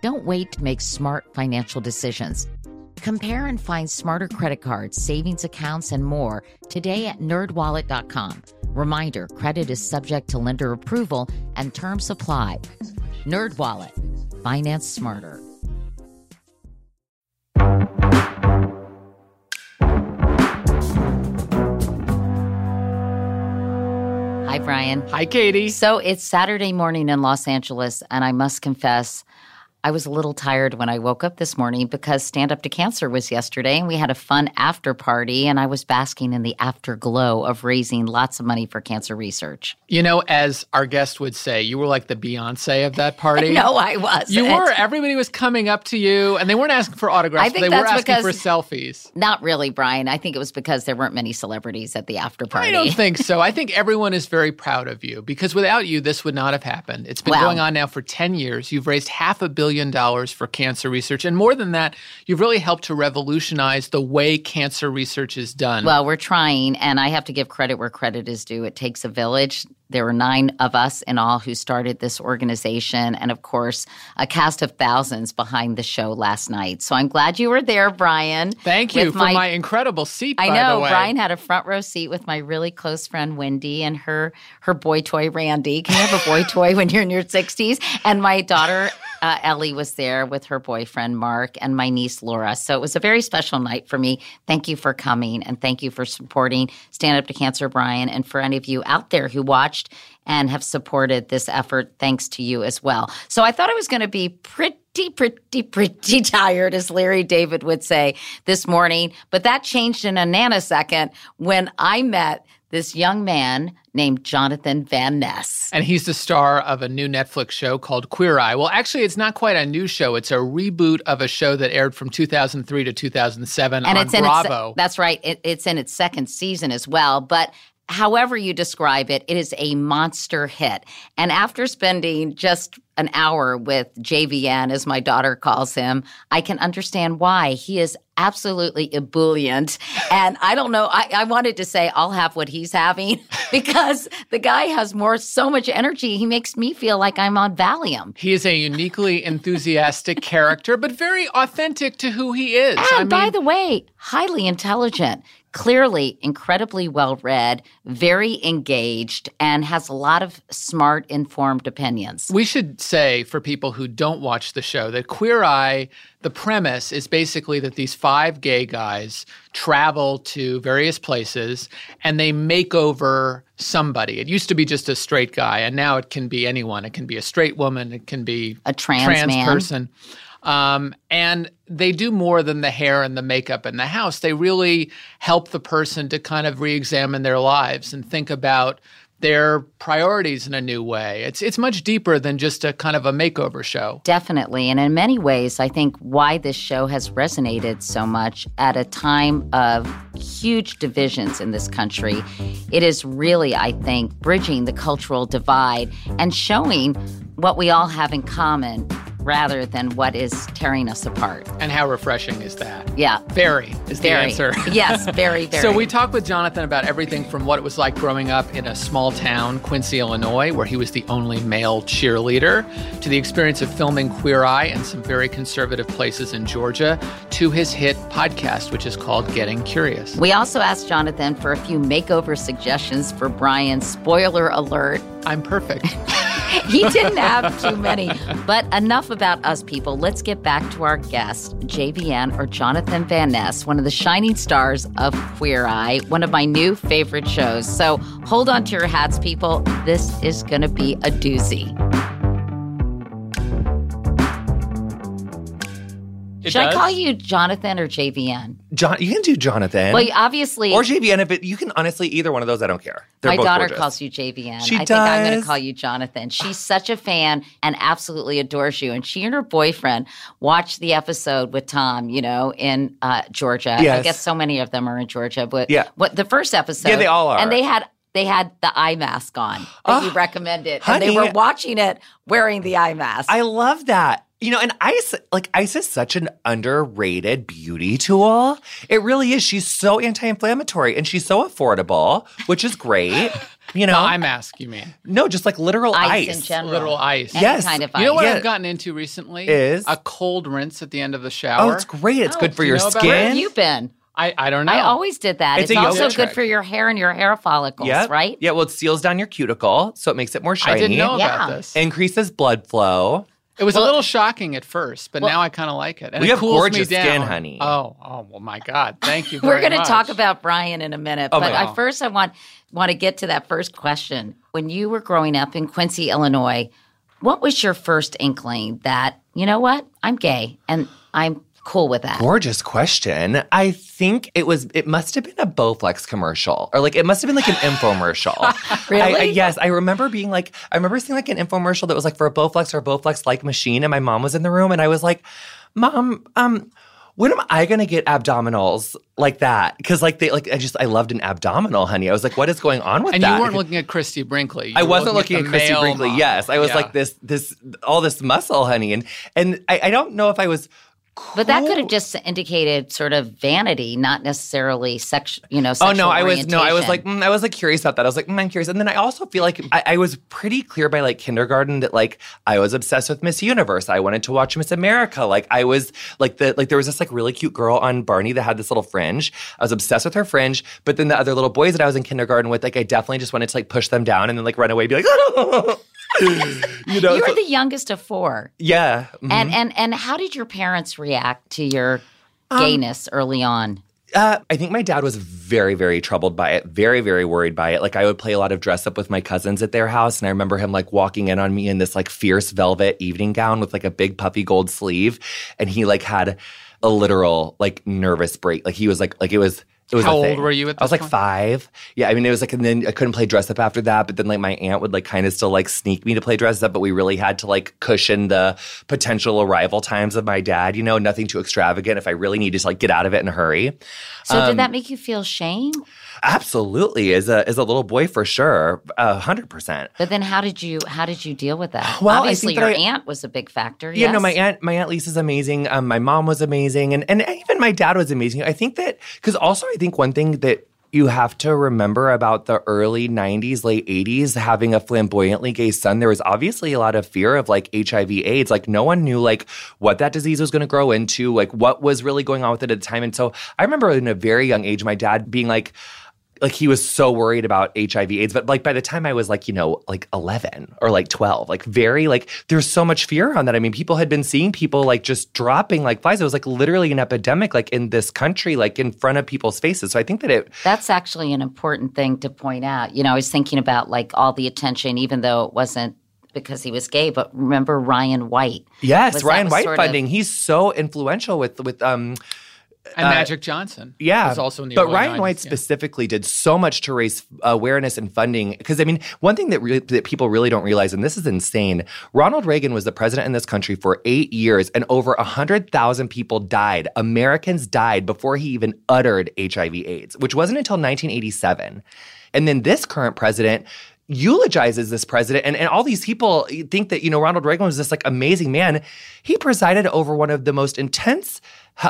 Don't wait to make smart financial decisions. Compare and find smarter credit cards, savings accounts, and more today at nerdwallet.com. Reminder credit is subject to lender approval and terms supply. NerdWallet, finance smarter. Hi, Brian. Hi, Katie. So it's Saturday morning in Los Angeles, and I must confess, I was a little tired when I woke up this morning because Stand Up to Cancer was yesterday and we had a fun after party and I was basking in the afterglow of raising lots of money for cancer research. You know, as our guest would say, you were like the Beyonce of that party. no, I was. You were. Everybody was coming up to you and they weren't asking for autographs, they were asking because, for selfies. Not really, Brian. I think it was because there weren't many celebrities at the after party. I don't think so. I think everyone is very proud of you because without you, this would not have happened. It's been going on now for 10 years. You've raised half a billion dollars for cancer research. And more than that, you've really helped to revolutionize the way cancer research is done. Well, we're trying, and I have to give credit where credit is due. It takes a village. There were nine of us in all who started this organization, and of course, a cast of thousands behind the show last night. So I'm glad you were there, Brian. Thank you for my, my, incredible seat. I know Brian had a front row seat with my really close friend Wendy and her her boy toy Randy. Can you have a boy toy when you're in your 60s? And my daughter uh, Ellie was there with her boyfriend Mark and my niece Laura. So it was a very special night for me. Thank you for coming and thank you for supporting Stand Up to Cancer, Brian. And for any of you out there who watched and have supported this effort, thanks to you as well. So I thought I was going to be pretty, pretty, pretty tired, as Larry David would say this morning. But that changed in a nanosecond when I met this young man named Jonathan Van Ness. And he's the star of a new Netflix show called Queer Eye. Well, actually, it's not quite a new show. It's a reboot of a show that aired from 2003 to 2007 and on it's in Bravo. Its, that's right. It, it's in its second season as well. But however you describe it, it is a monster hit. And after spending just an hour with JVN, as my daughter calls him, I can understand why. He is absolutely ebullient. And I don't know, I, I, wanted to say I'll have what he's having because the guy has more, so much energy. He makes me feel like I'm on Valium. He is a uniquely enthusiastic character, but very authentic to who he is. And I mean, by the way, highly intelligent clearly incredibly well read, very engaged, and has a lot of smart, informed opinions. We should say for people who don't watch the show that Queer Eye, the premise is basically that these five gay guys travel to various places and they make over somebody. It used to be just a straight guy, and now it can be anyone. It can be a straight woman, it can be a trans, trans man. person. Um, and they do more than the hair and the makeup in the house. They really help the person to kind of re examine their lives and think about their priorities in a new way. It's it's much deeper than just a kind of a makeover show. Definitely. And in many ways, I think why this show has resonated so much at a time of huge divisions in this country, it is really, I think, bridging the cultural divide and showing what we all have in common rather than what is tearing us apart. And how refreshing is that? Yeah. Very is the answer. yes, very, very. So we talked with Jonathan about everything from what it was like growing up in a small town, Quincy, Illinois, where he was the only male cheerleader, to the experience of filming Queer Eye in some very conservative places in Georgia, to his hit podcast, which is called Getting Curious. We also asked Jonathan for a few makeover suggestions for Brian. Spoiler alert, I'm perfect. he didn't have too many. But enough about us people. Let's get back to our guest, JVN or Jonathan Van Ness, one of the shining stars of Queer Eye, one of my new favorite shows. So hold on to your hats, people. This is going to be a doozy. It Should I call you Jonathan or JVN? John, you can do Jonathan. Well, obviously, or JVN. If it, you can honestly either one of those, I don't care. They're my daughter gorgeous. calls you JVN. She I think I'm going to call you Jonathan. She's such a fan and absolutely adores you. And she and her boyfriend watched the episode with Tom, you know, in uh, Georgia. I guess so many of them are in Georgia, but Yeah. what the first episode? Yeah, they all are. And they had they had the eye mask on that you recommended, it. and they were watching it wearing the eye mask. I love that. You know, and ice, like ice is such an underrated beauty tool. It really is. She's so anti-inflammatory and she's so affordable, which is great. You know, No, eye mask, you mean? no, just like literal ice, ice. in general, Literal ice. Any Yes. kind of You know what. Yeah. I've gotten into recently? Is? a cold rinse at the end of the oh, shower. Oh, it's great. It's Oh, good for you your know about Where skin. have you been? I, I don't know. I always did that. It's It's, a also yoga good trick. for your hair and your hair follicles, Yep. right? Yeah, well, it seals down your cuticle, so it makes it more shiny. I didn't know about this. Increases blood flow. It was Well- a little shocking at first, but Well- now I kind of like it. And We it have cools gorgeous me down. skin, honey. Oh, oh, well, my God. Thank you We're going to talk about Brian in a minute, Oh, but I, first I want want to get to that first question. When you were growing up in Quincy, Illinois, what was your first inkling that you know what I'm gay and I'm cool with that? Gorgeous question. I think it was. It must have been a Bowflex commercial, or like it must have been like an infomercial. Really? I, I, yes, I remember being like, I remember seeing like an infomercial that was like for a Bowflex or a Bowflex like machine, and my mom was in the room, and I was like, "Mom, um." When am I gonna get abdominals like that? Because like they like I just I loved an abdominal, honey. I was like, what is going on with And that? And you weren't looking at Christie Brinkley. You I wasn't looking at, the Christie Brinkley. mom. Yes, I was Yeah. like this, this, all this muscle, honey, and and I, I don't know if I was. But that could have just indicated sort of vanity, not necessarily sex. You know, Oh no, I was no, I was like, mm, I was like curious about that. I was like, mm, I'm curious, and then I also feel like I, I was pretty clear by like kindergarten that like I was obsessed with Miss Universe. I wanted to watch Miss America. Like I was like the like there was this like really cute girl on Barney that had this little fringe. I was obsessed with her fringe, but then the other little boys that I was in kindergarten with, like I definitely just wanted to like push them down and then like run away, and be like, you know, you were so- the youngest of four, yeah. mhm. and and and how did your parents react to your Um, gayness early on? Uh, I think my dad was very, very troubled by it, very, very worried by it. Like I would play a lot of dress up with my cousins at their house, and I remember him like walking in on me in this like fierce velvet evening gown with like a big puffy gold sleeve, and he like had a literal like nervous break. Like he was like like it was. It was How old thing. were you at that? I was like point? five. Yeah, I mean it was like, and then I couldn't play dress up after that. But then like my aunt would like kind of still like sneak me to play dress up, but we really had to like cushion the potential arrival times of my dad. You know, nothing too extravagant. If I really needed to like get out of it in a hurry. So um, did that make you feel shame? Absolutely, as a as a little boy for sure, a hundred percent. But then how did you how did you deal with that? Well, Obviously that your I- aunt was a big factor. You know, yes? my aunt, my aunt Lisa's amazing. Um, my mom was amazing, and and even my dad was amazing. I think that because also I think one thing that you have to remember about the early 90s late 80s having a flamboyantly gay son there was obviously a lot of fear of like hiv aids like no one knew like what that disease was going to grow into like what was really going on with it at the time and so i remember in a very young age my dad being like like he was so worried about HIV AIDS, but like by the time I was like, you know, like 11 or like 12, like very like there's so much fear on that. I mean, people had been seeing people like just dropping like flies. It was like literally an epidemic like in this country, like in front of people's faces. So I think that it That's actually an important thing to point out. You know, I was thinking about like all the attention, even though it wasn't because he was gay, but remember Ryan White? Yes, Ryan White sort of- funding. He's so influential with with um And uh, Magic Johnson. Yeah, Was also in the but Ryan 90s, White yeah. specifically did so much to raise awareness and funding. Because I mean, one thing that really, that people really don't realize, and this is insane, Ronald Reagan was the president in this country for eight years, and over hundred thousand people died. Americans died before he even uttered HIV/AIDS, which wasn't until 1987. And then this current president eulogizes this president and, and all these people think that you know ronald reagan was this like amazing man he presided over one of the most intense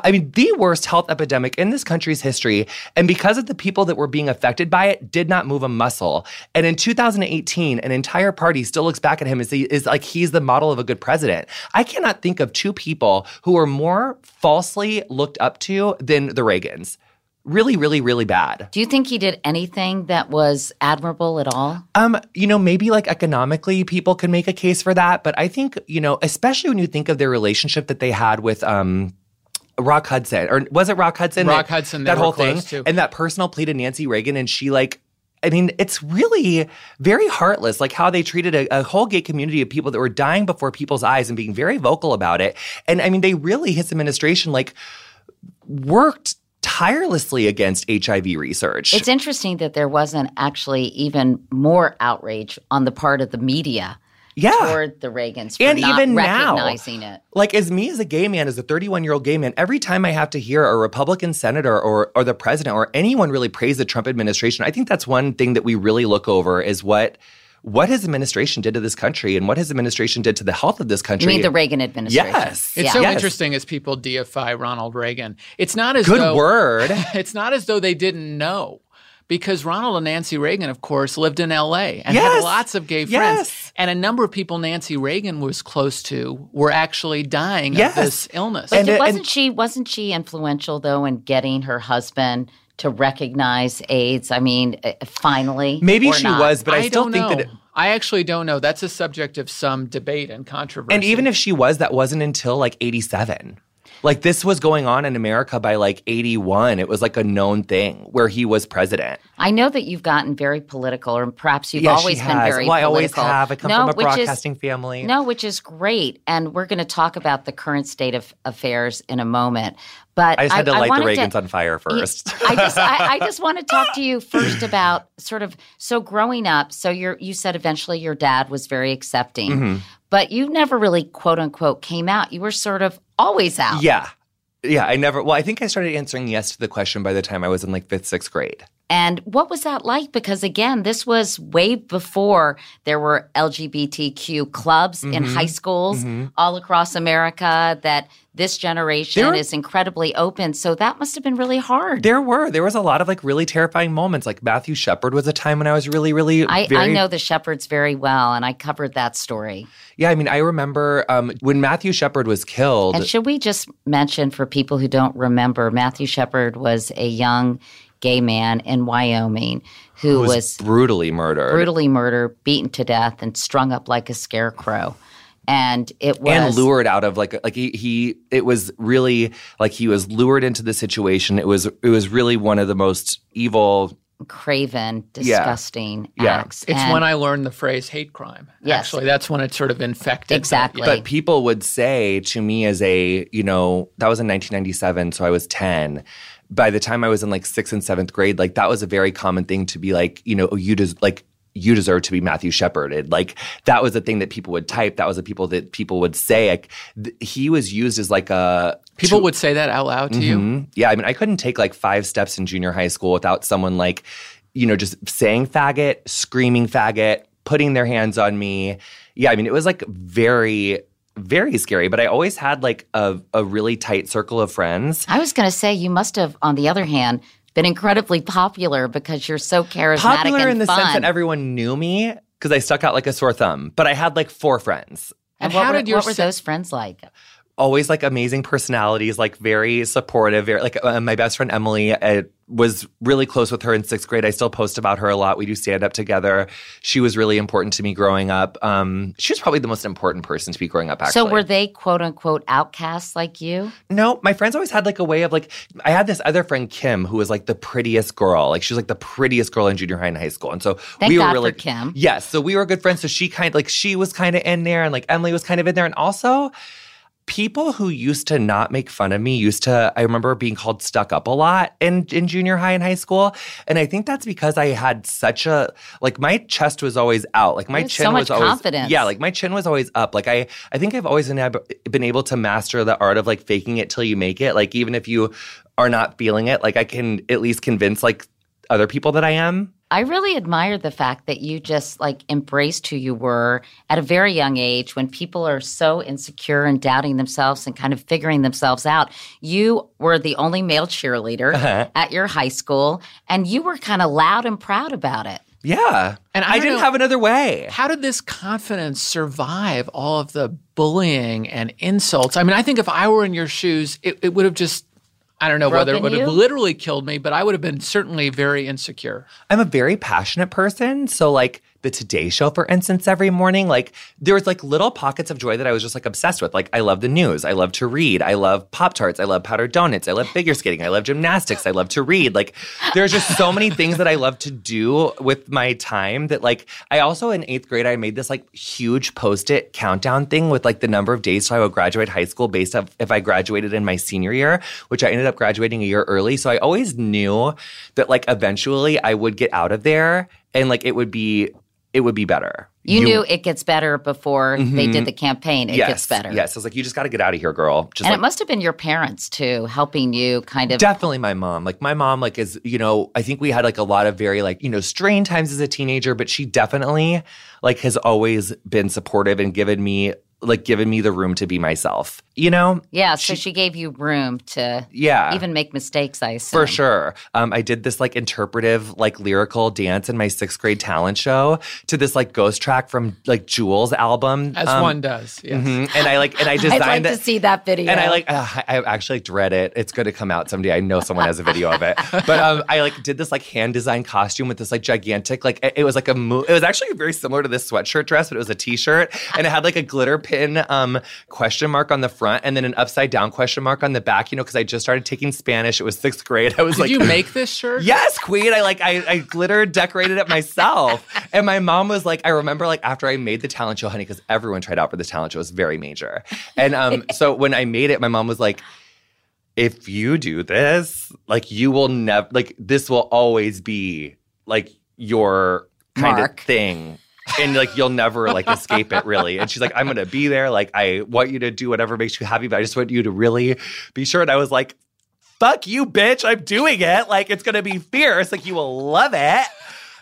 i mean the worst health epidemic in this country's history and because of the people that were being affected by it did not move a muscle and in 2018 an entire party still looks back at him as he is like he's the model of a good president i cannot think of two people who are more falsely looked up to than the reagans really, really, really bad. Do you think he did anything that was admirable at all? Um, you know, maybe like economically, people can make a case for that, but I think you know, especially when you think of their relationship that they had with um. Rock Hudson, or was it Rock Hudson? Rock that, Hudson, that whole thing, too. and that personal plea to Nancy Reagan, and she like I mean, it's really very heartless, like how they treated a, a, whole gay community of people that were dying before people's eyes and being very vocal about it. And I mean, they really, his administration, like worked tirelessly against HIV research. It's interesting that there wasn't actually even more outrage on the part of the media yeah. toward the Reagans for and not even recognizing now, it. Like as me as a gay man, as a 31 year old gay man, every time I have to hear a Republican senator or or the president or anyone really praise the Trump administration, I think that's one thing that we really look over is what what his administration did to this country and what his administration did to the health of this country. You mean the Reagan administration? Yes. It's yeah. so Yes. interesting as people deify Ronald Reagan. It's not as Good though word. it's not as though they didn't know. Because Ronald and Nancy Reagan, of course, lived in LA and had lots of gay friends. Yes. And a number of people Nancy Reagan was close to were actually dying Yes. of this illness. But And wasn't and- she wasn't she influential though in getting her husband to recognize AIDS? I mean, uh, finally, Maybe or she not? was, but I, still don't think know. that. It, I actually don't know. That's a subject of some debate and controversy. and even if she was, that wasn't until like 87. Like this was going on in America by like 81. It was like a known thing where he was president. I know that you've gotten very political, or perhaps you've Yeah, always been very Well, I always have. I come no, from a which is- broadcasting family. No, which is great, and we're going to talk about the current state of affairs in a moment. But I just had to light the Reagans on fire first. I just I, I just want to talk to you first about sort of so growing up. So you're you said eventually your dad was very accepting, Mm-hmm. but you never really quote unquote came out. You were sort of always out. Yeah. Yeah, I never. Well, I think I started answering yes to the question by the time I was in like fifth, sixth grade. And what was that like? Because again, this was way before there were LGBTQ clubs in Mm-hmm. high schools all across America. That this generation There- is incredibly open. So that must have been really hard. There were. There was a lot of like really terrifying moments. Like Matthew Shepard was a time when I was really, really. I, very, I know the Shepherds very well, and I covered that story. Yeah, I mean, I remember um, when Matthew Shepard was killed. And should we just mention for people who don't remember, Matthew Shepard was a young gay man in Wyoming who was, was brutally murdered. brutally murdered, beaten to death, and strung up like a scarecrow. And it was and lured out of like like he, he it was really like he was lured into the situation. It was it was really one of the most evil. craven, disgusting Yeah. acts. it's And when I learned the phrase hate crime. Yes. Actually, that's when it sort of infected. Exactly. But people would say to me as a you know that was in 1997, so I was 10. By the time I was in like sixth and seventh grade, like that was a very common thing to be like you know oh, you just like you deserve to be Matthew Sheparded. Like that was the thing that people would type. That was the people that people would say. Like th- he was used as like a People would say that out loud to you. Mhm. Yeah, I mean, I couldn't take like five steps in junior high school without someone like, you know, just saying faggot, screaming faggot, putting their hands on me. Yeah, I mean, it was like very, very scary. But I always had like a, a really tight circle of friends. I was going to say, you must have, on the other hand, been incredibly popular because you're so charismatic Popular and in the fun. sense that everyone knew me because I stuck out like a sore thumb. But I had like four friends. and And what, how were, did your what were those friends like? Always like amazing personalities, like very supportive. Very like uh, my best friend Emily uh, was really close with her in sixth grade. I still post about her a lot. We do stand up together. She was really important to me growing up. Um, she was probably the most important person to me growing up. Actually, So were they quote unquote outcasts like you? no, my friends always had like a way of like. I had this other friend Kim who was like the prettiest girl. Like she was like the prettiest girl in junior high and high school. And so Thank we God were really Kim. Yes, so we were good friends. So she kind of like she was kind of in there, and like Emily was kind of in there, and also people who used to not make fun of me used to i remember being called stuck up a lot in, in junior high and high school. And i think that's because i had such a like my chest was always out. Like my chin so was always confidence. yeah like my chin was always up. Like i i think i've always been, been able to master the art of like faking it till you make it. Like even if you are not feeling it like i can at least convince like other people that i am I really admired the fact that you just like embraced who you were at a very young age when people are so insecure and doubting themselves and kind of figuring themselves out. You were the only male cheerleader Uh-huh. at your high school and you were kind of loud and proud about it. Yeah. And I I, didn't know- have another way. How did this confidence survive all of the bullying and insults? I mean, I think if I were in your shoes, it, it would have just, I don't know whether it would have you? literally killed me, but I would have been certainly very insecure. I'm a very passionate person. So like the Today Show, for instance, every morning, like there was like little pockets of joy that I was just like obsessed with. Like I love the news. I love to read. I love Pop Tarts. I love powdered donuts. I love figure skating. I love gymnastics. I love to read. Like there's just so many things that I love to do with my time that like I also in eighth grade, I made this like huge post-it countdown thing with like the number of days till I would graduate high school based off if I graduated in my senior year, which I ended up graduating a year early. So I always knew that like eventually I would get out of there and like it would be it would be better. You, knew it gets better before they did mm-hmm. the campaign. It yes, gets better. Yes. I was like, you just got to get out of here, girl. Just And like, it must have been your parents too, helping you kind of Definitely my mom. Like my mom, like is you know, I think we had like a lot of very like you know strained times as a teenager, but she definitely like has always been supportive and given me like given me the room to be myself. You know, Yeah, so she, gave you room to yeah, even make mistakes, I assume. for sure. Um, I did this like interpretive, like lyrical dance in my sixth grade talent show to this like ghost track from like Jewel's album, As Um, one does. Yes. mhm. And I like and I designed I'd like that. to see that video. And I like, uh, I actually dread it. It's going to come out someday. I know someone has a video of it. But um, I like did this like hand designed costume with this like gigantic, like it, it was like a mo- It was actually very similar to this sweatshirt dress, but it was a t-shirt and it had like a glitter pin um question mark on the front and then an upside down question mark on the back. You know, because I just started taking Spanish. It was sixth grade. I was like Did like, you make this shirt? Yes, queen. I like I, I glitter decorated it myself. and my mom was like, I remember like after I made the talent show, honey, because everyone tried out for the talent show. It was very major. And um, so when I made it, my mom was like, if you do this, like you will never like this will always be like your kind Mark. of thing. And like you'll never like escape it really. And she's like, I'm gonna be there. Like I want you to do whatever makes you happy, but I just want you to really be sure. And I was like, fuck you, bitch. I'm doing it. Like it's gonna be fierce. Like you will love it.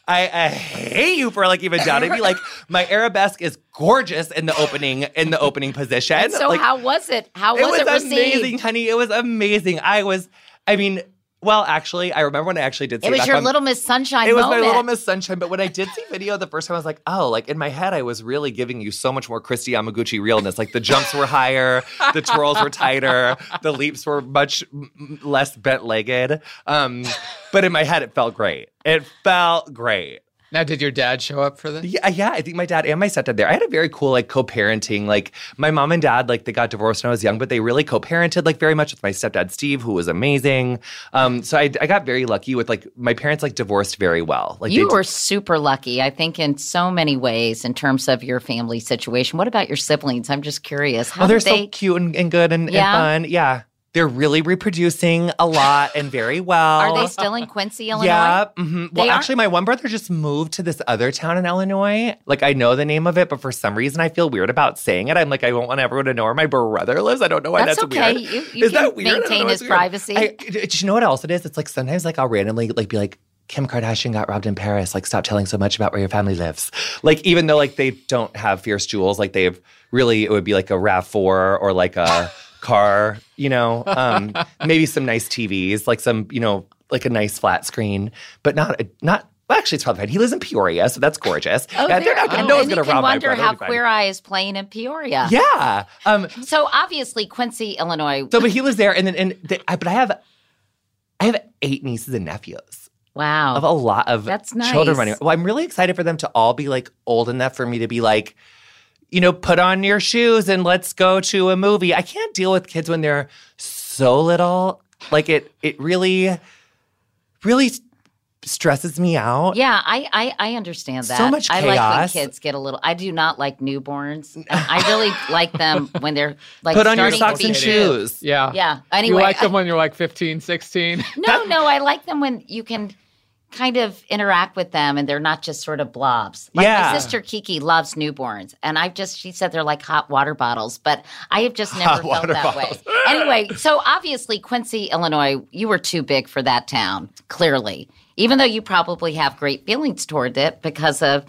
I, I hate you for like even doubting me. Like my arabesque is gorgeous in the opening in the opening position. And so like, how was it? How it was was it amazing, honey. It was amazing. I was, I mean, well, actually, I remember when I actually did. see It was your on- Little Miss Sunshine It was moment. my Little Miss Sunshine. But when I did see video the first time, I was like, oh, like in my head, I was really giving you so much more Kristi Yamaguchi realness. Like the jumps were higher, the twirls were tighter, the leaps were much less bent legged. Um, but in my head, it felt great. It felt great. Now, did your dad show up for this? Yeah, yeah. I think my dad and my stepdad there. I had a very cool like co-parenting. Like my mom and dad, like they got divorced when I was young, but they really co-parented like very much with my stepdad Steve, who was amazing. Um, so I, I got very lucky with like my parents like divorced very well. Like you they were super lucky, I think, in so many ways in terms of your family situation. What about your siblings? I'm just curious. How oh, they're did they? so cute and, and good and, Yeah? and fun. Yeah, they're really reproducing a lot and very well. Are they still in Quincy, Illinois? Yeah. mhm. Well, are? actually, my one brother just moved to this other town in Illinois. Like, I know the name of it, but for some reason, I feel weird about saying it. I'm like, I don't want everyone to know where my brother lives. I don't know why That's that's, okay. weird. You- you Is that weird? I don't maintain his weird. privacy. I, do you know what else it is? It's like sometimes, like, I'll randomly like be like. Kim Kardashian got robbed in Paris. Like, stop telling so much about where your family lives. Like, even though like they don't have fierce jewels, like they have really, it would be like a Rav Four or like a car. You know, um, maybe some nice TVs, like some, you know, like a nice flat screen, but not not. Well, actually, it's probably fine. He lives in Peoria, so that's gorgeous. Oh, yeah, they're not gonna, oh, no one's gonna can rob my wonder brother. how. Queer Eye is playing in Peoria. Yeah. Um. So obviously Quincy, Illinois. So, but he lives there, and then and the, I, but I have, I have eight nieces and nephews. wow. of a lot of That's nice. children running. Well, I'm really excited for them to all be like old enough for me to be like, you know, put on your shoes and let's go to a movie. I can't deal with kids when they're so little. Like it, it really, really stresses me out. Yeah, I, I I understand that. So much I like when chaos. kids get a little. I do not like newborns. I really like them when they're like Put on your starting socks to be and shoes. Yeah. Yeah. Anyway, You Anyway, like them I- when you're like 15, 16. no, no, I like them when you can kind of interact with them and they're not just sort of blobs. Like Yeah. my sister Kiki loves newborns, and I've just she said they're like hot water bottles, but I have just never Hot felt that bottles. way. Anyway, so obviously Quincy, Illinois, you were too big for that town, clearly. even though you probably have great feelings toward it because of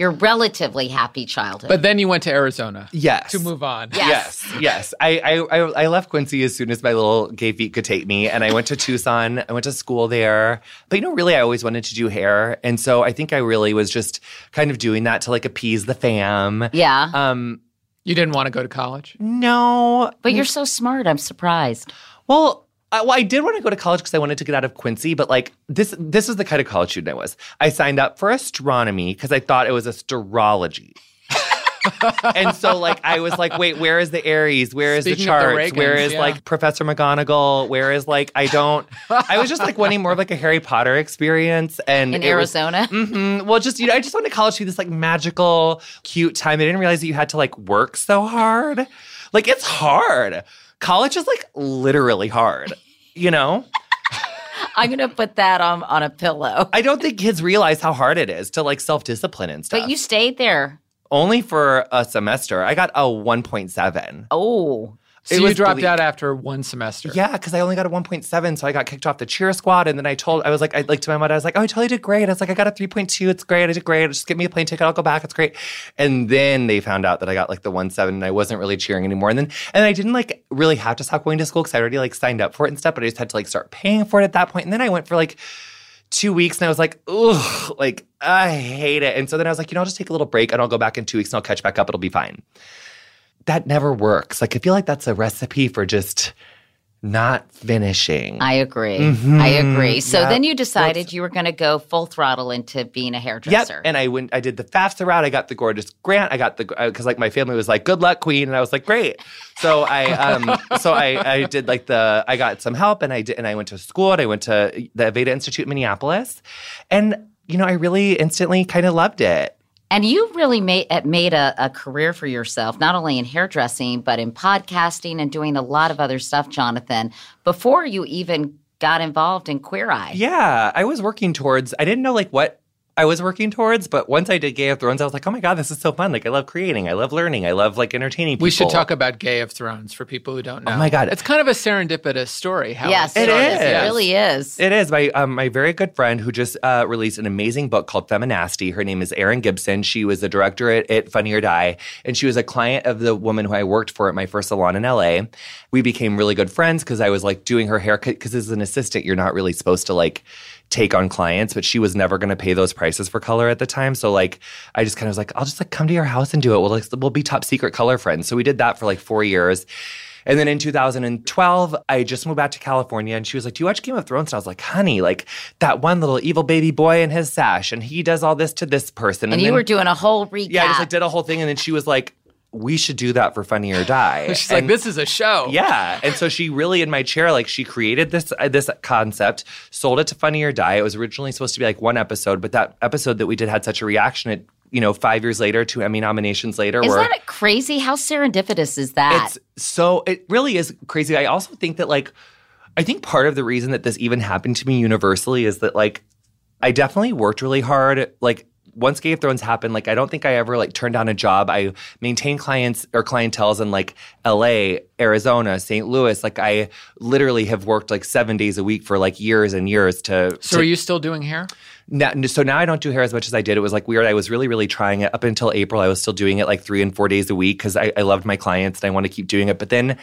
your relatively happy childhood. But then you went to Arizona. Yes. To move on. Yes. Yes, yes. I, I I I left Quincy as soon as my little gay feet could take me, and I went to Tucson. I went to school there. But you know, really, I always wanted to do hair, and so I think I really was just kind of doing that to like appease the fam. yeah. Um, You didn't want to go to college? no, but you're so smart. I'm surprised. Well, I, well, I did want to go to college because I wanted to get out of Quincy, but like this, this is the kind of college student I was. I signed up for astronomy because I thought it was astrology. and so, like, I was like, wait, where is the Aries? Where is Speaking the of the Reagans, is yeah. like Professor McGonagall? Where is like, I don't, I was just like wanting more of like a Harry Potter experience. And In it was- Arizona? Mhm. Well, just you know, I just wanted college to be this like magical, cute time. I didn't realize that you had to like work so hard. Like it's hard. College is like literally hard. You know, I'm to put that on, on a pillow. I don't think kids realize how hard it is to like self discipline and stuff. But you stayed there. only for a semester. I got a 1.7. Oh. So It you was dropped belie- out after one semester. Yeah, because I only got a 1.7, so I got kicked off the cheer squad. And then I told, I was like, I like to my mother, I was like, oh, I totally did great. I was like, I got a 3.2. It's great. I did great. Just give me a plane ticket. I'll go back. It's great. And then they found out that I got like the 1.7 and I wasn't really cheering anymore. And then, and I didn't like really have to stop going to school because I already like signed up for it and stuff, but I just had to like start paying for it at that point. And then I went for like, Two weeks and I was like, ugh, like I hate it. And so then I was like, you know, I'll just take a little break and I'll go back in two weeks and I'll catch back up. It'll be fine that never works. Like I feel like that's a recipe for just not finishing. I agree. Mhm. I agree. So Yeah. then you decided you were going to go full throttle into being a hairdresser. Yep. And I went. I did the FAFSA route. I got the gorgeous grant. I got the because like my family was like, "Good luck, Queen," and I was like, "Great." So I um so I I did like the I got some help and I did and I went to school and I went to the Aveda Institute in Minneapolis, and you know I really instantly kind of loved it. And you really made made a, a career for yourself, not only in hairdressing, but in podcasting and doing a lot of other stuff, Jonathan, before you even got involved in Queer Eye. Yeah, I was working towards. I didn't know like what I was working towards, but once I did Gay of Thrones, I was like, oh my god, this is so fun! Like I love creating, I love learning, I love like entertaining people. We should talk about Gay of Thrones for people who don't know. Oh my God. It's kind of a serendipitous story. How Yes, It it is. is. It really is. It is my um, my very good friend who just uh, released an amazing book called Feminasty. Her name is Erin Gibson. She was the director at, at Funny or Die, and she was a client of the woman who I worked for at my first salon in LA. We became really good friends because I was like doing her haircut. Because as an assistant, you're not really supposed to like take on clients, but she was never going to pay those prices for color at the time. So like, I just kind of was like, I'll just like come to your house and do it. We'll like, we'll be top secret color friends. So we did that for like four years. And then in 2012, I just moved back to California and she was like, Do you watch Game of Thrones? And I was like, Honey, like that one little evil baby boy in his sash and he does all this to this person. and you then- were doing a whole recap. Yeah, I just like did a whole thing. And then she was like, We should do that for Funny or Die. She's like, this is a show. yeah, and so she really in my chair, like she created this uh, this concept, sold it to Funny or Die. It was originally supposed to be like one episode, but that episode that we did had such a reaction. It you know five years later, two Emmy nominations later, Is where that crazy? How serendipitous is that? it's so it really is crazy. I also think that like I think part of the reason that this even happened to me universally is that like I definitely worked really hard. Like once Gay of Thrones happened, like I don't think I ever like turned down a job. I maintained clients or clientels in like LA, Arizona, St. Louis. Like I literally have worked like seven days a week for like years and years to So to are you still doing hair? now, so now I don't do hair as much as I did. It was like weird. I was really, really trying it up until April. I was still doing it like three and four days a week because I, I loved my clients and I want to keep doing it. But then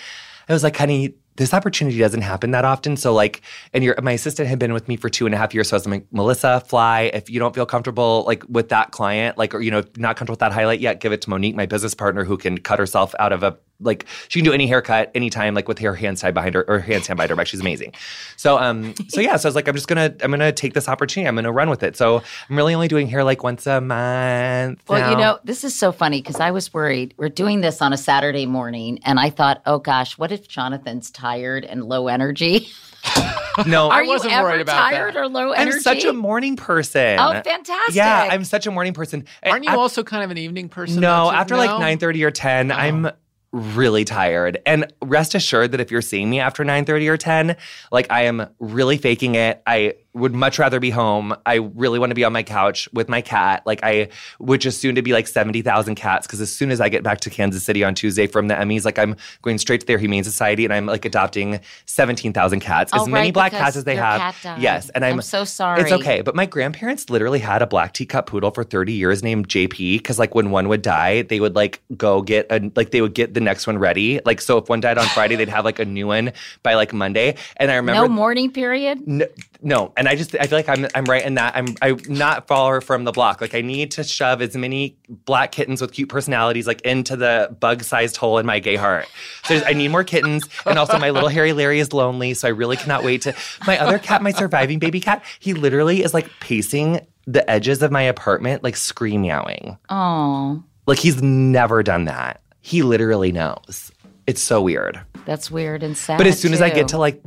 I was like, honey, this opportunity doesn't happen that often. So like, and your my assistant had been with me for two and a half years. So I was like, Melissa, fly. If you don't feel comfortable like with that client, like or you know, not comfortable with that highlight yet, give it to Monique, my business partner, who can cut herself out of a like she can do any haircut anytime, like with her hands tied behind her or hands tied behind her back. She's amazing. So um, so yeah, so I was like, I'm just gonna I'm gonna take this opportunity. I'm gonna run with it. So I'm really only doing hair like once a month. Well, you know, this is so funny because I was worried. We're doing this on a Saturday morning, and I thought, oh gosh, what if Jonathan's tired and low energy? no, Are wasn't you ever worried about tired that. or low energy. I'm such a morning person. Oh, fantastic. Yeah, I'm such a morning person. Aren't you I- also kind of an evening person? No, don't you? after like No? 9:30 or 10, I'm really tired. And rest assured that if you're seeing me after 9:30 or 10, like I am really faking it. I would much rather be home. I really want to be on my couch with my cat. Like I would just soon to be like 70,000 cats because as soon as I get back to Kansas City on Tuesday from the Emmys, like I'm going straight to their Humane Society and I'm like adopting 17,000 cats. Oh, as many black cats as they have. Yes. And I'm, I'm so sorry. It's okay. But my grandparents literally had a black teacup poodle for 30 years named JP because like when one would die, they would like go get a like they would get the next one ready. Like so if one died on Friday, they'd have like a new one by like Monday. And I remember no mourning period. no, no, and I just I feel like I'm I'm right in that I'm I'm not far from the block. Like I need to shove as many black kittens with cute personalities like into the bug-sized hole in my gay heart. So I need more kittens, and also my little Harry Larry is lonely, so I really cannot wait to. My other cat, my surviving baby cat, he literally is like pacing the edges of my apartment, like scream meowing. Oh, Like he's never done that. He literally knows. It's so weird. that's weird and sad. But as soon as I get to like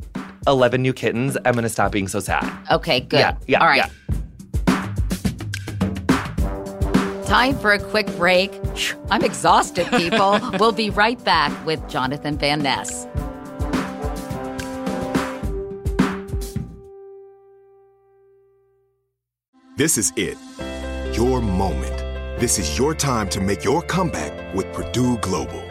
11 new kittens, I'm gonna stop being so sad. okay, good. Yeah, yeah, All right. yeah. Time for a quick break. I'm exhausted, people. we'll be right back with Jonathan Van Ness. This is it. Your moment. This is your time to make your comeback with Purdue Global.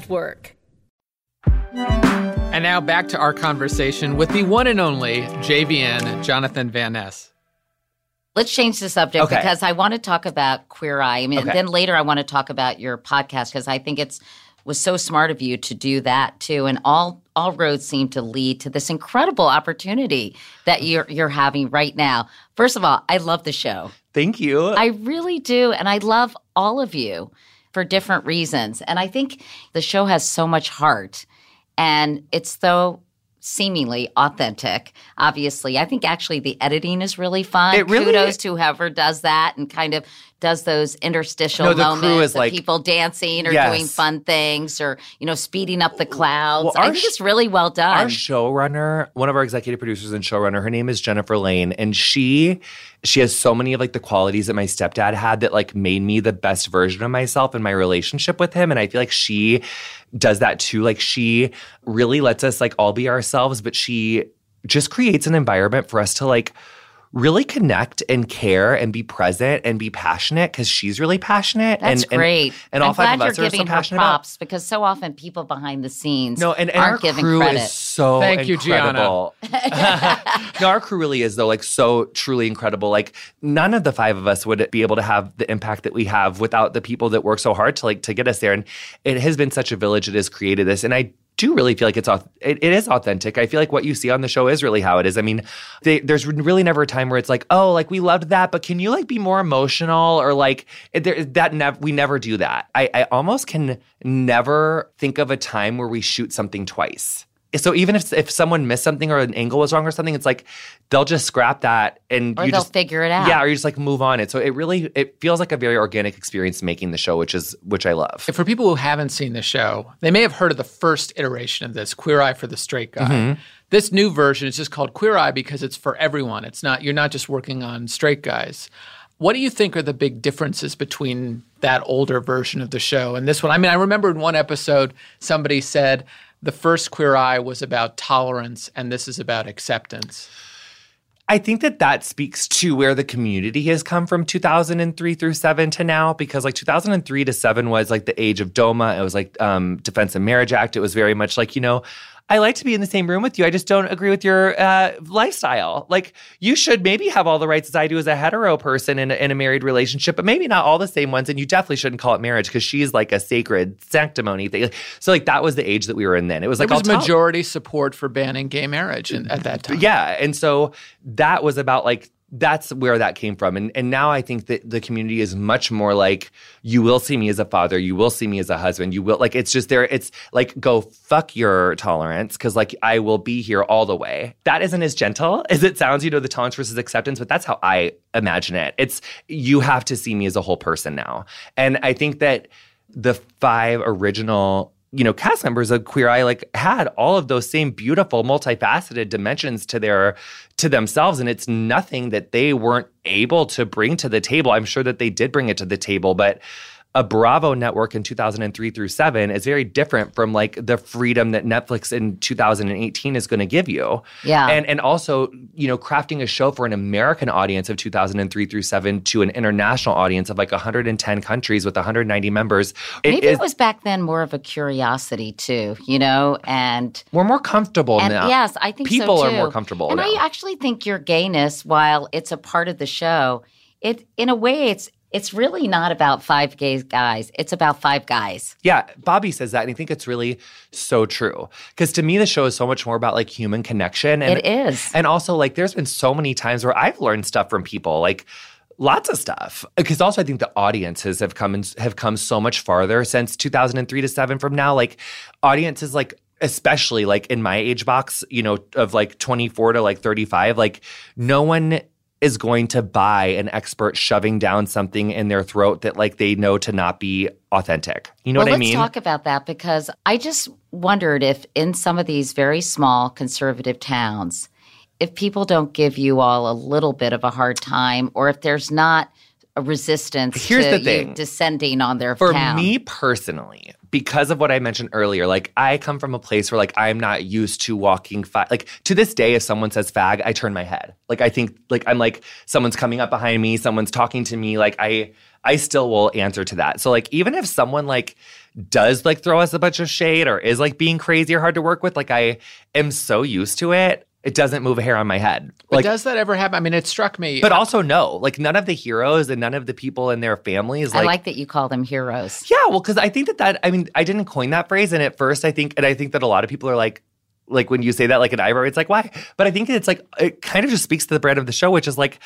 And now back to our conversation with the one and only JVN Jonathan Van Ness. Let's change the subject Okay. because I want to talk about Queer Eye. I mean, Okay. then later I want to talk about your podcast because I think it's was so smart of you to do that too. And all all roads seem to lead to this incredible opportunity that you're you're having right now. First of all, I love the show. Thank you. I really do. And I love all of you for different reasons. And I think the show has so much heart and it's so seemingly authentic. Obviously, I think actually the editing is really fun. It really- Kudos to whoever does that and kind of does those interstitial No, moments is of like- people dancing or Yes. doing fun things or, you know, speeding up the clouds. Well, I think sh- it's really well done. Our showrunner, one of our executive producers and showrunner, her name is Jennifer Lane, and she she has so many of like the qualities that my stepdad had that like made me the best version of myself in my relationship with him. And I feel like she does that too. Like she really lets us like all be ourselves, but she just creates an environment for us to like really connect and care and be present and be passionate because she's really passionate. That's and, and- great. And, all I'm five glad of us you're are so giving her passionate about props because so often people behind the scenes no, and, and aren't our giving crew credit. is so Thank you, Gianna. incredible. no, our crew really is though, like so truly incredible. Like none of the five of us would be able to have the impact that we have without the people that work so hard to like to get us there. And it has been such a village that has created this. And I do really feel like it's it, it is authentic. I feel like what you see on the show is really how it is. I mean, they, there's really never a time where it's like, oh, like we loved that, but can you like be more emotional or like there, that? Never we never do that. I, I almost can never think of a time where we shoot something twice so even if if someone missed something or an angle was wrong or something, it's like they'll just scrap that and or you they'll just figure it out. Yeah, or you just like move on it. So it really it feels like a very organic experience making the show, which is which I love. For people who haven't seen the show, they may have heard of the first iteration of this, Queer Eye for the Straight Guy. Mm-hmm. This new version is just called Queer Eye because it's for everyone. It's not you're not just working on straight guys. What do you think are the big differences between that older version of the show and this one? I mean, I remember in one episode somebody said the first Queer Eye was about tolerance, and this is about acceptance. I think that that speaks to where the community has come from 2003 through 7 to now because like 2003 to 7 was like the age of DOMA it was like um, Defense of Marriage Act it was very much like you know I like to be in the same room with you. I just don't agree with your uh, lifestyle. Like, you should maybe have all the rights as I do as a hetero person in a, in a married relationship, but maybe not all the same ones. And you definitely shouldn't call it marriage because she's like a sacred sanctimony thing. So, like, that was the age that we were in then. It was like there was majority support for banning gay marriage in, at that time. Yeah, and so that was about like that's where that came from. And and now I think that the community is much more like you will see me as a father, you will see me as a husband, you will like it's just there it's like go fuck your tolerance cuz like I will be here all the way. That isn't as gentle as it sounds, you know, the tolerance versus acceptance, but that's how I imagine it. It's you have to see me as a whole person now. And I think that the five original you know cast members of queer eye like had all of those same beautiful multifaceted dimensions to their to themselves and it's nothing that they weren't able to bring to the table. I'm sure that they did bring it to the table but a Bravo network in 2003 through 7 is very different from like the freedom that Netflix in 2018 is going to give you. Yeah. And and also, you know, crafting a show for an American audience of 2003 through 7 to an international audience of like 110 countries with 190 members. It Maybe is, it was back then more of a curiosity too, you know, and we're more comfortable and now. Yes, I think people so are more comfortable. And now. I actually think your gayness, while it's a part of the show, it in a way it's it's really not about five gay guys. It's about five guys. Yeah, Bobby says that, and I think it's really so true. Because to me, the show is so much more about like human connection. And, it is, and also like there's been so many times where I've learned stuff from people, like lots of stuff. Because also, I think the audiences have come and have come so much farther since 2003 to seven from now. Like audiences, like especially like in my age box, you know, of like 24 to like 35, like no one is going to buy an expert shoving down something in their throat that like they know to not be authentic. You know well, what I mean? Let's talk about that because I just wondered if in some of these very small conservative towns, if people don't give you all a little bit of a hard time or if there's not a resistance Here's to the thing. descending on their For town. me personally, because of what I mentioned earlier, like I come from a place where like I'm not used to walking fag. Like to this day, if someone says fag, I turn my head. Like I think like I'm like someone's coming up behind me, someone's talking to me. Like I I still will answer to that. So like even if someone like does like throw us a bunch of shade or is like being crazy or hard to work with, like I am so used to it. It doesn't move a hair on my head. But like, does that ever happen? I mean, it struck me. But also, no. Like, none of the heroes and none of the people in their families. Like, I like that you call them heroes. Yeah, well, because I think that that. I mean, I didn't coin that phrase, and at first, I think, and I think that a lot of people are like, like when you say that, like an eyebrow, it's like why? But I think it's like it kind of just speaks to the brand of the show, which is like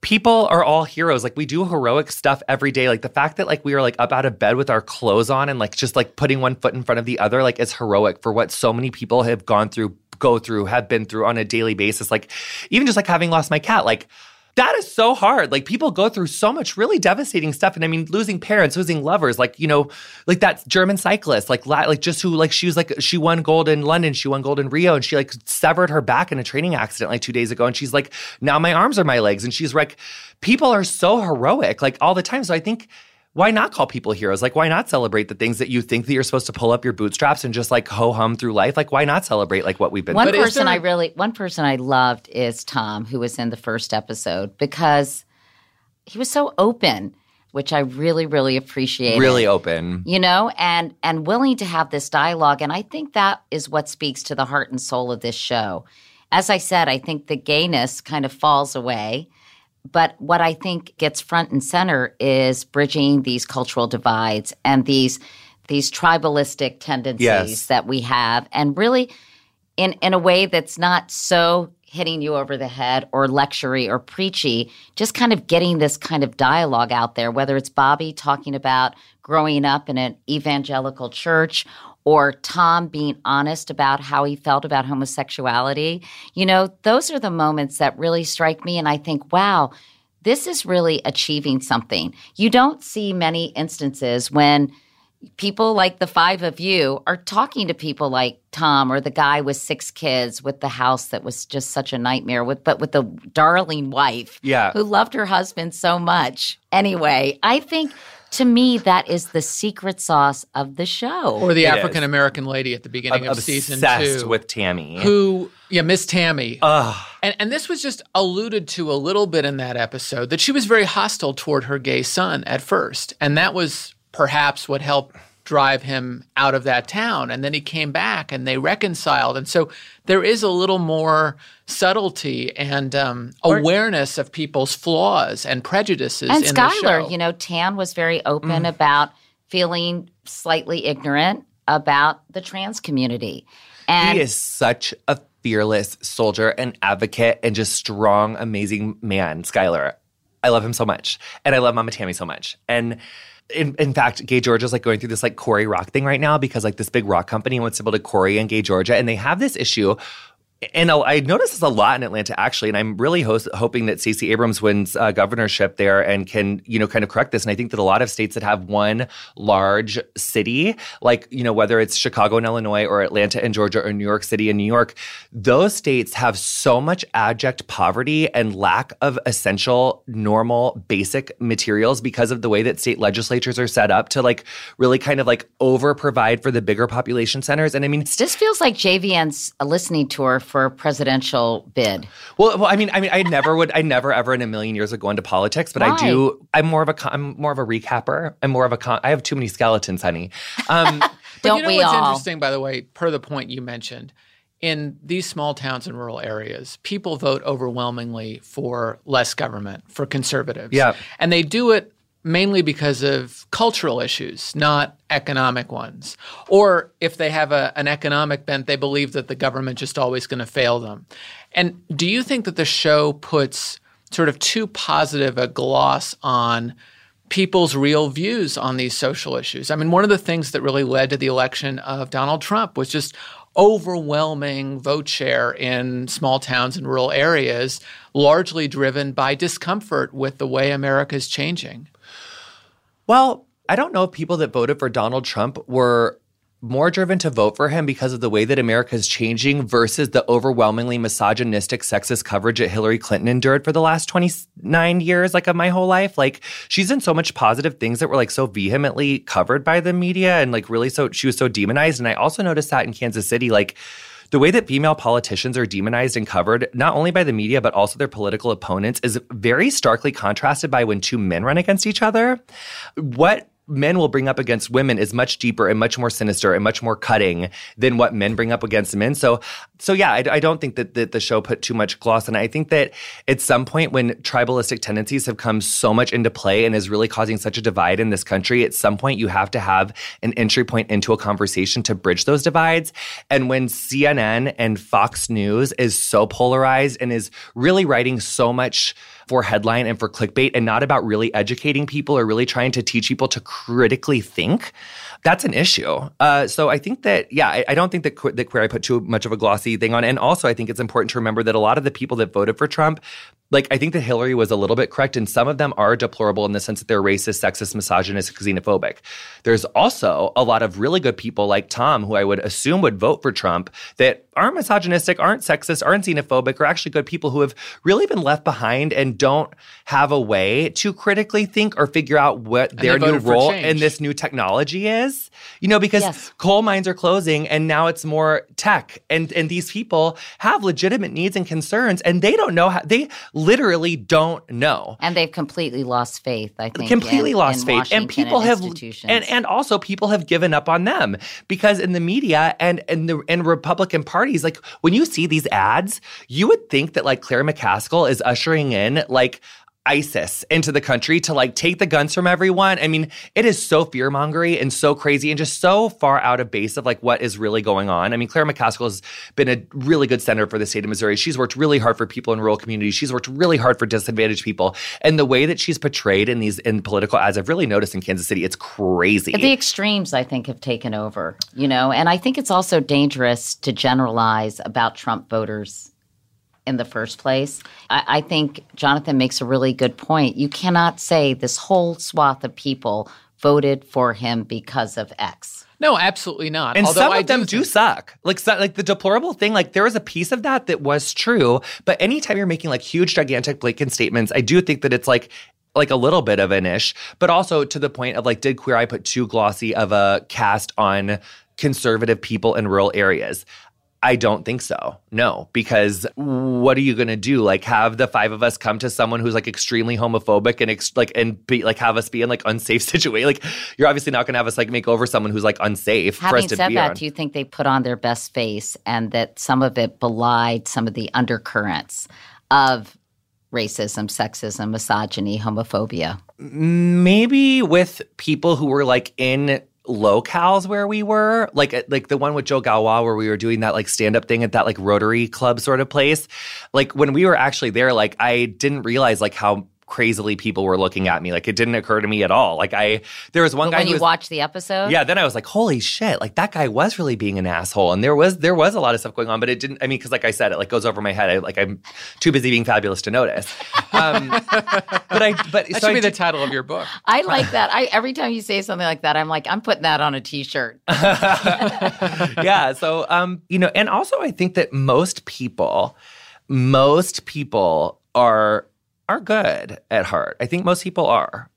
people are all heroes. Like we do heroic stuff every day. Like the fact that like we are like up out of bed with our clothes on and like just like putting one foot in front of the other, like is heroic for what so many people have gone through go through, have been through on a daily basis. Like, even just like having lost my cat, like, that is so hard. Like people go through so much really devastating stuff, and I mean, losing parents, losing lovers, like you know, like that German cyclist, like like just who like she was like she won gold in London, she won gold in Rio, and she like severed her back in a training accident like two days ago, and she's like, now my arms are my legs, and she's like, people are so heroic like all the time. So I think why not call people heroes? Like, why not celebrate the things that you think that you're supposed to pull up your bootstraps and just like ho hum through life? Like, why not celebrate like what we've been? One through? person I really, one person I loved is Tom, who was in the first episode because he was so open, which I really, really appreciate. Really open, you know, and and willing to have this dialogue, and I think that is what speaks to the heart and soul of this show. As I said, I think the gayness kind of falls away but what I think gets front and center is bridging these cultural divides and these these tribalistic tendencies Yes. that we have, and really in in a way that's not so hitting you over the head or lectury or preachy, just kind of getting this kind of dialogue out there, whether it's Bobby talking about growing up in an evangelical church or Tom being honest about how he felt about homosexuality. You know, those are the moments that really strike me and I think, wow, this is really achieving something. You don't see many instances when people like the five of you are talking to people like Tom or the guy with six kids with the house that was just such a nightmare with but with the darling wife Yeah. who loved her husband so much. Anyway, I think to me that is the secret sauce of the show. Or the African American lady at the beginning of season Obsessed two. with Tammy. who yeah miss tammy Ugh. and, and this was just alluded to a little bit in that episode that she was very hostile toward her gay son at first and that was perhaps what helped drive him out of that town and then he came back and they reconciled and so there is a little more subtlety and um, awareness of people's flaws and prejudices and in the Skylar, show. you know, Tan was very open about feeling slightly ignorant about the trans community. And he is such a fearless soldier and advocate and just strong, amazing man, Skylar. I love him so much. And I love Mama Tammy so much. And in, in fact, Gay Georgia's like going through this like Corey Rock thing right now because like this big rock company wants to build a Corey in Gay Georgia. And they have this issue and I noticed this a lot in Atlanta, actually, and I'm really hoping that Stacey Abrams wins uh, governorship there and can, you know, kind of correct this. And I think that a lot of states that have one large city, like, you know, whether it's Chicago and Illinois or Atlanta and Georgia or New York City and New York, those states have so much abject poverty and lack of essential, normal, basic materials because of the way that state legislatures are set up to like really kind of like over provide for the bigger population centers. And I mean, this feels like JVN's a listening tour for a presidential bid. Well, well, I mean, I mean, I never would, I never ever in a million years would go into politics, but I do. I'm more of a, con- I'm more of a recapper. I'm more of a, con- I have too many skeletons, honey. Um, But Don't you know we what's all? interesting, by the way, per the point you mentioned, in these small towns and rural areas, people vote overwhelmingly for less government, for conservatives. Yeah. And they do it mainly because of cultural issues, not economic ones. Or if they have a, an economic bent, they believe that the government just always going to fail them. And do you think that the show puts sort of too positive a gloss on people's real views on these social issues. I mean, one of the things that really led to the election of Donald Trump was just overwhelming vote share in small towns and rural areas, largely driven by discomfort with the way America is changing. Well, I don't know if people that voted for Donald Trump were more driven to vote for him because of the way that America is changing versus the overwhelmingly misogynistic, sexist coverage that Hillary Clinton endured for the last 29 years, like of my whole life. Like, she's in so much positive things that were like so vehemently covered by the media and like really so, she was so demonized. And I also noticed that in Kansas City, like, the way that female politicians are demonized and covered, not only by the media, but also their political opponents, is very starkly contrasted by when two men run against each other. What men will bring up against women is much deeper and much more sinister and much more cutting than what men bring up against men. So, so yeah, I, I don't think that, that the show put too much gloss on. I think that at some point when tribalistic tendencies have come so much into play and is really causing such a divide in this country, at some point you have to have an entry point into a conversation to bridge those divides. And when CNN and Fox News is so polarized and is really writing so much for headline and for clickbait and not about really educating people or really trying to teach people to critically think, that's an issue. Uh, so I think that, yeah, I, I don't think that, that Queer Eye put too much of a glossy thing on. And also, I think it's important to remember that a lot of the people that voted for Trump, like, I think that Hillary was a little bit correct, and some of them are deplorable in the sense that they're racist, sexist, misogynistic, xenophobic. There's also a lot of really good people like Tom, who I would assume would vote for Trump, that aren't misogynistic, aren't sexist, aren't xenophobic, are actually good people who have really been left behind and don't have a way to critically think or figure out what they their new role in this new technology is. You know, because Yes. coal mines are closing and now it's more tech and and these people have legitimate needs and concerns and they don't know how they literally don't know And they've completely lost faith, I think. completely in- lost in faith Washington and people have and and also people have given up on them because in the media and and the and republican parties. Like when you see these ads you would think that like claire mccaskill is ushering in like ISIS into the country to like take the guns from everyone. I mean, it is so fear mongery and so crazy and just so far out of base of like what is really going on. I mean, Claire McCaskill has been a really good senator for the state of Missouri. She's worked really hard for people in rural communities. She's worked really hard for disadvantaged people. And the way that she's portrayed in these in political ads, I've really noticed in Kansas City, it's crazy. The extremes, I think, have taken over, you know, and I think it's also dangerous to generalize about Trump voters in the first place. I, I, think Jonathan makes a really good point. You cannot say this whole swath of people voted for him because of X. No, absolutely not. And Although some I of them do, think- suck. Like, so, like the deplorable thing. Like, there was a piece of that that was true. But anytime you're making like huge, gigantic, blatant statements, I do think that it's like like a little bit of an ish, but also to the point of like, did Queer Eye put too glossy of a cast on conservative people in rural areas? I don't think so. No, because what are you going to do? Like have the five of us come to someone who's like extremely homophobic and ex- like and be like have us be in like unsafe situation. Like you're obviously not going to have us like make over someone who's like unsafe for us Having to said be that, around. do you think they put on their best face and that some of it belied some of the undercurrents of racism, sexism, misogyny, homophobia? maybe with people who were like in locales where we were like uh, like the one with Joe Galwa where we were doing that like stand up thing at that like Rotary Club sort of place. Like when we were actually there like I didn't realize like how crazily people were looking at me like it didn't occur to me at all like I there was one But guy when who you was, watch the episode, yeah, then I was like, "Holy shit!" Like that guy was really being an asshole, and there was there was a lot of stuff going on, but it didn't. I mean, because like I said, it like goes over my head. I, like I'm too busy being fabulous to notice. Um, but I but That so should I be the title of your book. I like that. I every time you say something like that, I'm like, I'm putting that on a t-shirt. yeah. So, um, you know, and also I think that most people, most people are are good at heart. I think most people are.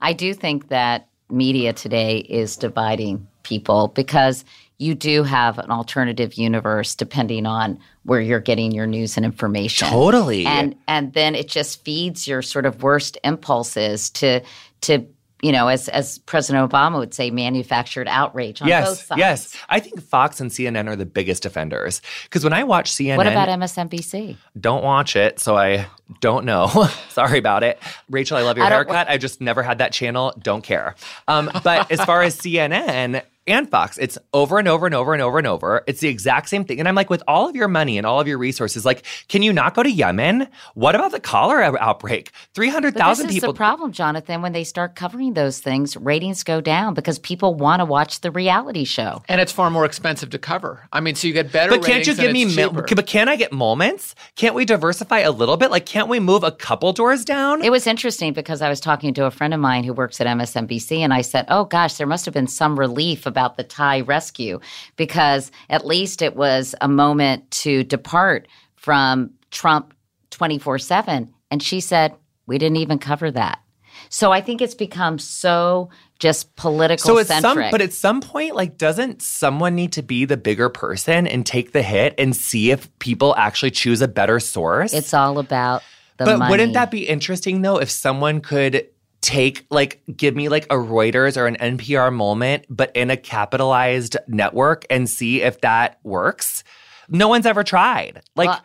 I do think that media today is dividing people because you do have an alternative universe depending on where you're getting your news and information. Totally. And and then it just feeds your sort of worst impulses to to you know, as as President Obama would say, manufactured outrage on both yes, sides. yes. I think Fox and CNN are the biggest offenders because when I watch CNN, What about MSNBC? don't watch it, so I don't know. Sorry about it. Rachel, I love your I haircut. I just never had that channel. Don't care. Um, but as far as CNN and Fox, it's over and over and over and over and over. It's the exact same thing. And I'm like, with all of your money and all of your resources, like, can you not go to Yemen? What about the cholera outbreak? Three hundred But this is people. the problem, Jonathan. When they start covering those things, ratings go down because people want to watch the reality show. And it's far more expensive to cover. I mean, so you get better but can't you give me? it's mil- but can I get moments? Can't we diversify a little bit? Like, can't we move a couple doors down? It was interesting because I was talking to a friend of mine who works at MSNBC, and I said, "Oh gosh, there must have been some relief about the Thai rescue because at least it was a moment to depart from Trump 24 7. And she said, "We didn't even cover that." So I think it's become so just political So at some, but at some point, like, doesn't someone need to be the bigger person and take the hit and see if people actually choose a better source? it's all about the but money. wouldn't that be interesting though if someone could take like give me like a Reuters or an NPR moment, but in a capitalized network and see if that works? No one's ever tried. Like. Well,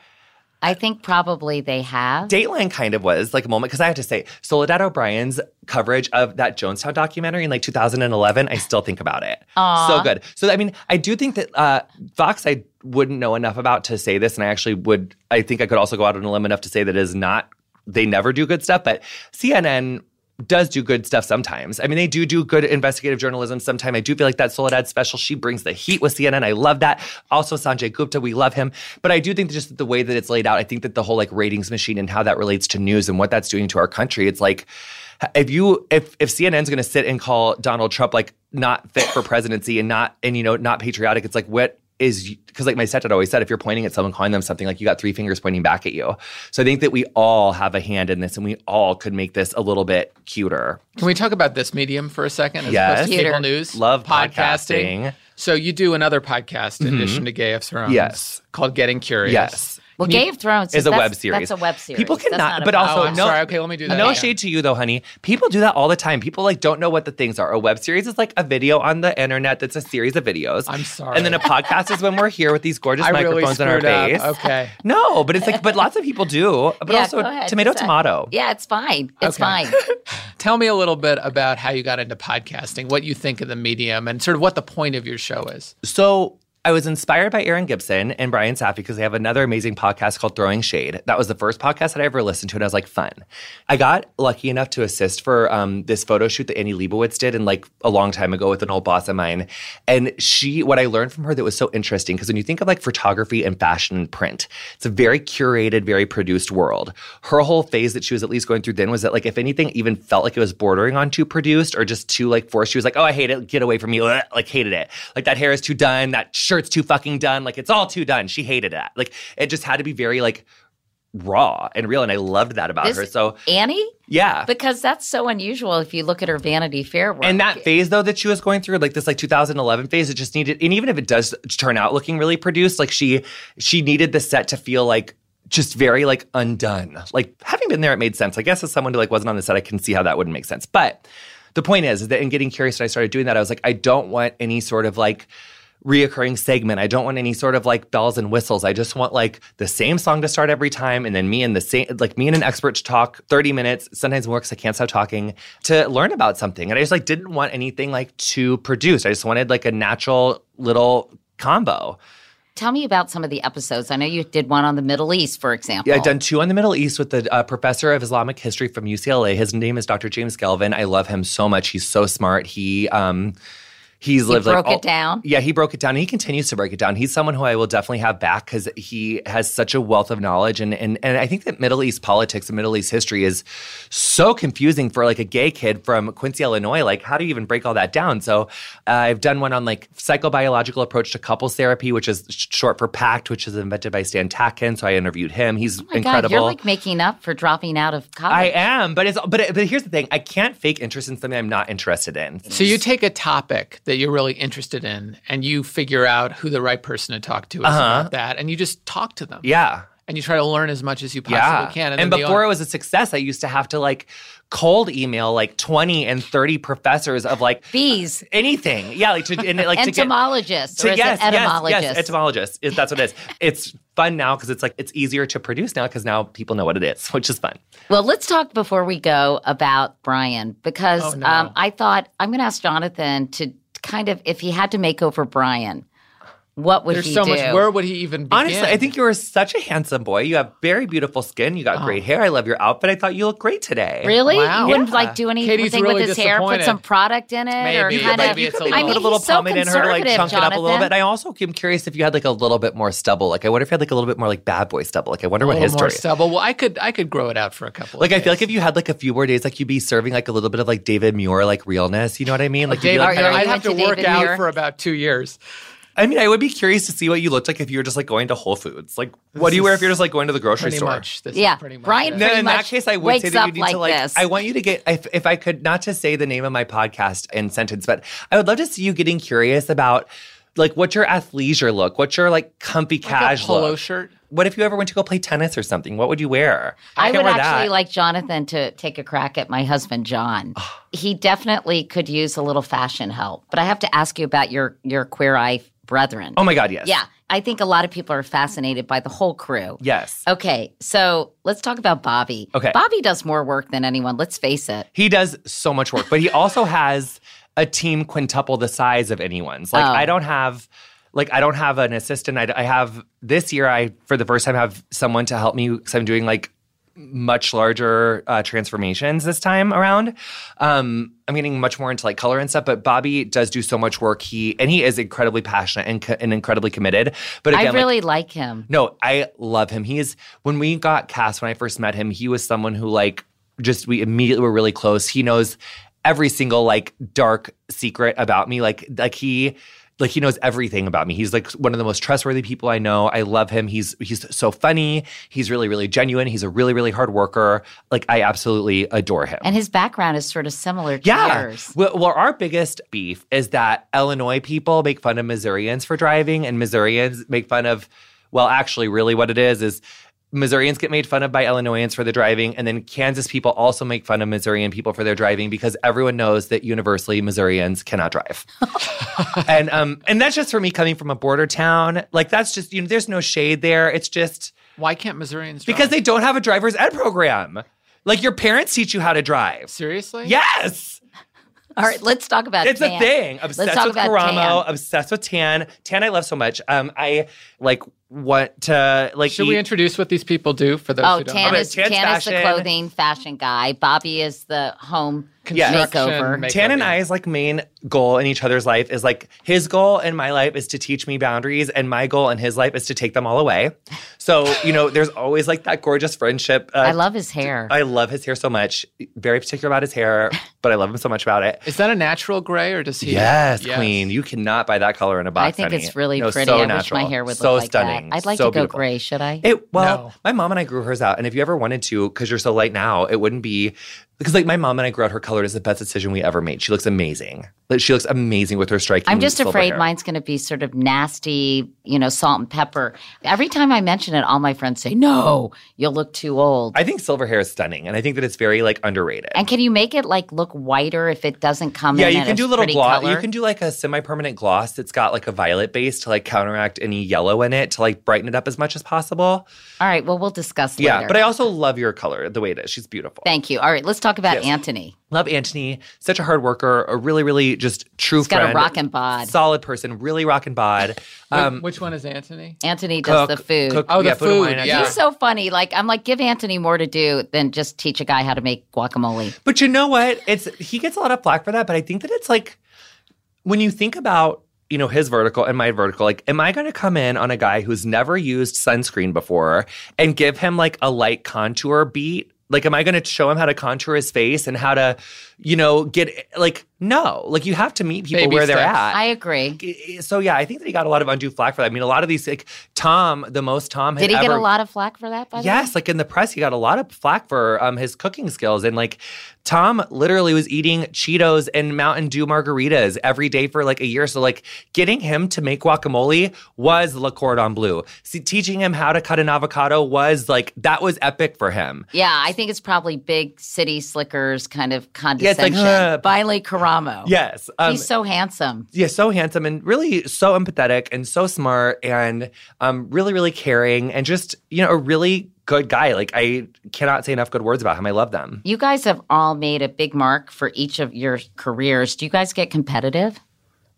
I think probably they have. Dateline kind of was like a moment because I have to say, Soledad O'Brien's coverage of that Jonestown documentary in like 2011, I still think about it. So good. So I mean, I do think that uh, Fox, I wouldn't know enough about to say this, and I actually would. I think I could also go out on a limb enough to say that it is not. They never do good stuff, but CNN does do good stuff sometimes. I mean, they do do good investigative journalism sometimes. I do feel like that Soledad special, she brings the heat with CNN. I love that. Also, Sanjay Gupta, we love him. But I do think just the way that it's laid out, I think that the whole like ratings machine and how that relates to news and what that's doing to our country, it's like, if you if if CNN's going to sit and call Donald Trump like not fit for presidency and not and you know not patriotic, it's like what is because like my stepdad always said, if you're pointing at someone calling them something, like you got three fingers pointing back at you. So I think that we all have a hand in this, and we all could make this a little bit cuter. Can we talk about this medium for a second? As Yes. opposed cable news. Love podcasting. So you do another podcast in mm-hmm. addition to Gay of Thrones. Yes. Called Getting Curious. Yes. Well, Game of Thrones is a web series. That's a web series. People That's cannot, not but also Oh, no. sorry. Okay, let me do that No again. shade to you though, honey. People do that all the time. People like don't know what the things are. A web series is like a video on the internet that's a series of videos. I'm sorry. And then a podcast is when we're here with these gorgeous I really microphones on our up. face. Okay. No, but it's like, but lots of people do. But Yeah, also ahead. tomato, tomato. Yeah, it's fine. It's Okay. fine. Tell me a little bit about how you got into podcasting, what you think of the medium, and sort of what the point of your show is. So I was inspired by Erin Gibson and Bryan Safi because they have another amazing podcast called Throwing Shade. That was the first podcast that I ever listened to, and I was like, fun. I got lucky enough to assist for um, this photo shoot that Annie Leibovitz did, and like a long time ago with an old boss of mine. And she, what I learned from her that was so interesting, because when you think of like photography and fashion and print, it's a very curated, very produced world. Her whole phase that she was at least going through then was that like if anything even felt like it was bordering on too produced or just too like forced, she was like, oh, I hate it, get away from me, like hated it. Like that hair is too done, that shirt's too fucking done, like it's all too done. She hated it. Like it just had to be very like raw and real, and I loved that about This- her. So Annie? yeah, Because that's so unusual if you look at her Vanity Fair work. and that phase though that she was going through, like this like 2011 phase, it just needed, and even if it does turn out looking really produced, like she she needed the set to feel like just very like undone. Like having been there, it made sense. I guess as someone who like wasn't on the set, I can see how that wouldn't make sense. But the point is, is that in getting curious, when I started doing that, I was like, I don't want any sort of like reoccurring segment. I don't want any sort of like bells and whistles. I just want like the same song to start every time, and then me and the same like me and an expert to talk 30 minutes, sometimes more because I can't stop talking to learn about something. And I just like didn't want anything like too produced. I just wanted like a natural little combo. Tell me about some of the episodes. I know you did one on the Middle East, for example. Yeah, I've done two on the Middle East with the uh, professor of Islamic history from UCLA. His name is Dr. James Gelvin. I love him so much. He's so smart. He um he's lived broke like broke it down? Yeah, he broke it down. And he continues to break it down. He's someone who I will definitely have back because he has such a wealth of knowledge. And and and I think that Middle East politics and Middle East history is so confusing for like a gay kid from Quincy, Illinois. Like, how do you even break all that down? So uh, I've done one on like psychobiological approach to couples therapy, which is short for PACT, which is invented by Stan Tatkin. So I interviewed him. He's Oh my incredible. God, you're like making up for dropping out of college. I am, but it's but but here's the thing: I can't fake interest in something I'm not interested in. So you take a topic that you're really interested in, and you figure out who the right person to talk to is Uh-huh. about that, and you just talk to them. Yeah, And you try to learn as much as you possibly yeah. can. And, then the before on- it was a success, I used to have to like cold email like 20 and 30 professors of like Bees, anything. Yeah, like to and like to get entomologists, or to, is yes, it etymologists? Yes, yes, etymologist. Is- That's what it is. It's fun now because it's like it's easier to produce now because now people know what it is, which is fun. Well, let's talk before we go about Brian because Oh, no. um, I thought I'm going to ask Jonathan to kind of if he had to make over Brian, what would there's he so do? much. Where would he even begin? Honestly, I think you are such a handsome boy. You have very beautiful skin. You got oh. great hair. I love your outfit. I thought you looked great today. Really? Wow. You wouldn't Yeah. like do anything Katie's really with his hair? Put disappointed. some product in it, or Maybe, kind maybe of? it's a Maybe I mean, put a little he's so pomade in her to like conservative, chunk it up a little Jonathan. bit. I also am curious if you had like a little bit more stubble. Like I wonder if you had like a little bit more like bad boy stubble. Like I wonder a what little his more story. is. stubble. Well, I could I could grow it out for a couple. Like of I feel like if you had like a few more days, like you'd be serving like a little bit of like David Muir like realness. You know what I mean? Like you'd be, David, like, Are- are I'd have to into work out Muir? for about two years. I mean, I would be curious to see what you looked like if you were just like going to Whole Foods. Like, what do you wear if you're just like going to the grocery Pretty store? much. This is Yeah, pretty much Brian. No, pretty in that case, I would say that you need like to like. this. I want you to get if if I could not to say the name of my podcast in sentence, but I would love to see you getting curious about like what's your athleisure look, what's your like comfy Like a cash polo look. shirt. What if you ever went to go play tennis or something? What would you wear? I, can't would wear actually that. like Jonathan to take a crack at my husband John. he definitely could use a little fashion help. But I have to ask you about your your queer eye brethren. Oh my god, yes. Yeah, I think a lot of people are fascinated by the whole crew. Yes. Okay, so let's talk about Bobby. Okay. Bobby does more work than anyone. Let's face it. He does so much work, but he also has a team quintuple the size of anyone's. Like Oh. I don't have like I don't have an assistant. I, I have this year I for the first time have someone to help me because I'm doing like much larger uh, transformations this time around. Um, I'm getting much more into like color and stuff, but Bobby does do so much work. He and he is incredibly passionate and, co- and incredibly committed. But again, I like, really like him. no, I love him. He is when we got cast when I first met him, he was someone who like just we immediately were really close. He knows every single like dark secret about me. Like like he like he knows everything about me. He's like one of the most trustworthy people I know. I love him. He's he's so funny. He's really really genuine. He's a really really hard worker. Like I absolutely adore him. And his background is sort of similar to Yeah. yours. Well, well, our biggest beef is that Illinois people make fun of Missourians for driving, and Missourians make fun of well, actually, really what it is is Missourians get made fun of by Illinoisans for their driving, and then Kansas people also make fun of Missourian people for their driving because everyone knows that universally Missourians cannot drive. and um, and that's just for me coming from a border town. Like that's just you know, there's no shade there. It's just Why can't Missourians drive? because they don't have a driver's ed program. Like your parents teach you how to drive. seriously. Yes. All right, let's talk about It's tan. a thing. Let's Obsessed talk with about Karamo, tan. obsessed with tan. Tan I love so much. Um, I like want to like Should we introduce what these people do for those Oh, who don't Tan know? is, Tan's Tan is the clothing fashion guy. Bobby is the home Yes. makeover. Construction, Tan and makeover. I's like main goal in each other's life is like his goal in my life is to teach me boundaries, and my goal in his life is to take them all away. So you know, there's always like that gorgeous friendship. Uh, I love his hair. I love his hair so much. Very particular about his hair, but I love him so much about it. Is that a natural gray or does he? Yes, queen. You cannot buy that color in a box. I think honey. it's really No, pretty. so I wish natural. my hair would so look like stunning. that. I'd like so to go beautiful. gray. Should I? It well, No. my mom and I grew hers out, and if you ever wanted to, because you're so light now, it wouldn't be because like my mom and I grew out her color. Is the best decision we ever made. She looks amazing. Like she looks amazing with her striking. I'm just afraid hair. mine's going to be sort of nasty, you know, salt and pepper. Every time I mention it, all my friends say, "No, you'll look too old." I think silver hair is stunning, and I think that it's very like underrated. and can you make it like look whiter if it doesn't come yeah, you can do a little gloss. color? You can do like a semi-permanent gloss that's got like a violet base to like counteract any yellow in it to like brighten it up as much as possible. All right. Well, we'll discuss later. Yeah, but I also love your color the way it is. She's beautiful. Thank you. All right, let's talk about Yes. Antoni. Love Antoni, such a hard worker, a really, really just true He's got friend. a rockin' bod. Solid person, really rockin' bod. Um, Which one is Antoni? Antoni does cook- the food. cook- Oh, the yeah, and food, wine, yeah. He's so funny. Like I'm like, give Antoni more to do than just teach a guy how to make guacamole. But you know what? It's he gets a lot of flack for that, but I think that it's like when you think about you know his vertical and my vertical like am i going to come in on a guy who's never used sunscreen before and give him like a light contour beat like am i going to show him how to contour his face and how to you know get like no like you have to meet people Baby where they're at I agree. so yeah i think that he got a lot of undue flack for that i mean a lot of these like tom the most tom had Did he get a lot of flack for that? By the Yes, way? like in the press, he got a lot of flack for um, his cooking skills. And like Tom literally was eating Cheetos and Mountain Dew margaritas every day for like a year. So like getting him to make guacamole was Le Cordon Bleu. See, teaching him how to cut an avocado was like that was epic for him. Yeah, I think it's probably big city slickers kind of condescension. Yeah, it's like, condescension. uh, Finally, Karamo. Yes. Um, He's so handsome. yeah, so handsome and really so empathetic and so smart and um, really, really caring and just, you know, a really good guy. Like I cannot say enough good words about him. I love them. You guys have all made a big mark for each of your careers. Do you guys get competitive?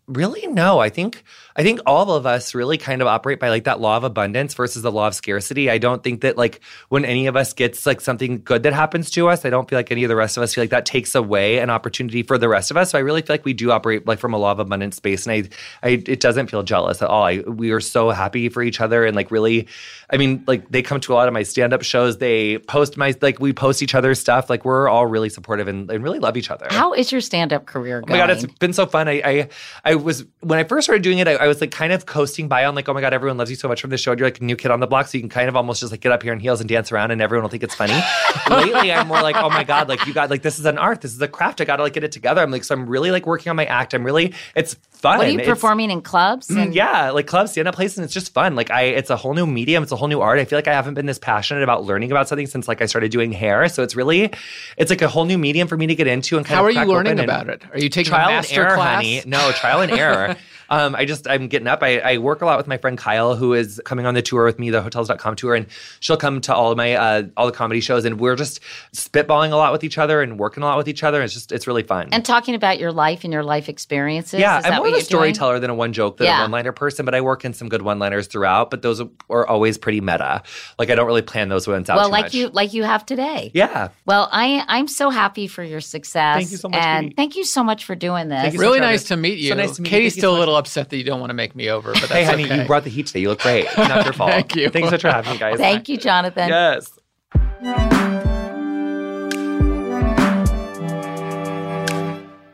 Really, no. I think I think all of us really kind of operate by like that law of abundance versus the law of scarcity. I don't think that like when any of us gets like something good that happens to us, I don't feel like any of the rest of us feel like that takes away an opportunity for the rest of us. So I really feel like we do operate like from a law of abundance space, and I, I it doesn't feel jealous at all. I we are so happy for each other, and like really, I mean, like they come to a lot of my stand up shows. They post my like we post each other's stuff. Like we're all really supportive and, and really love each other. How is your stand up career Oh going? my god, it's been so fun. I, I I was when I first started doing it, I, I was like kind of coasting by on like, oh my god, everyone loves you so much from the show. You're like a new kid on the block, so you can kind of almost just like get up here in heels and dance around, and everyone will think it's funny. Lately, I'm more like, oh my god, like you got like this is an art, this is a craft. I got to like get it together. I'm like, so I'm really like working on my act. I'm really, it's fun. what are you It's- performing in clubs? Mm, And yeah, like club stand up places, and it's just fun. Like I, it's a whole new medium. It's a whole new art. I feel like I haven't been this passionate about learning about something since like I started doing hair. So it's really, it's like a whole new medium for me to get into and kind How of are you learning about it? Are you taking trial a and error, class? honey. No, trial and error. Um, I just I'm getting up. I, I work a lot with my friend Kyle, who is coming on the tour with me, the Hotels.com tour, and she'll come to all of my uh, all the comedy shows, and we're just spitballing a lot with each other and working a lot with each other. It's just it's really fun. and talking about your life and your life experiences. yeah, Is I'm that more of a you're doing? storyteller than a one joke than Yeah. a one liner person, but I work in some good one liners throughout. But those are always pretty meta. Like I don't really plan those ones out. Well, too like much. you, like you have today. Yeah. Well, I I'm so happy for your success. Thank you so much, and Katie. thank you so much for doing this. Thank you so Really nice to meet you. So nice to meet you. Katie's you still so a little upset that you don't want to make me over, but that's Hey, honey, okay. you brought the heat today. You look great. Not your fault. Thank you. Thanks so much for having me, guys. Thank you, Jonathan. Yes.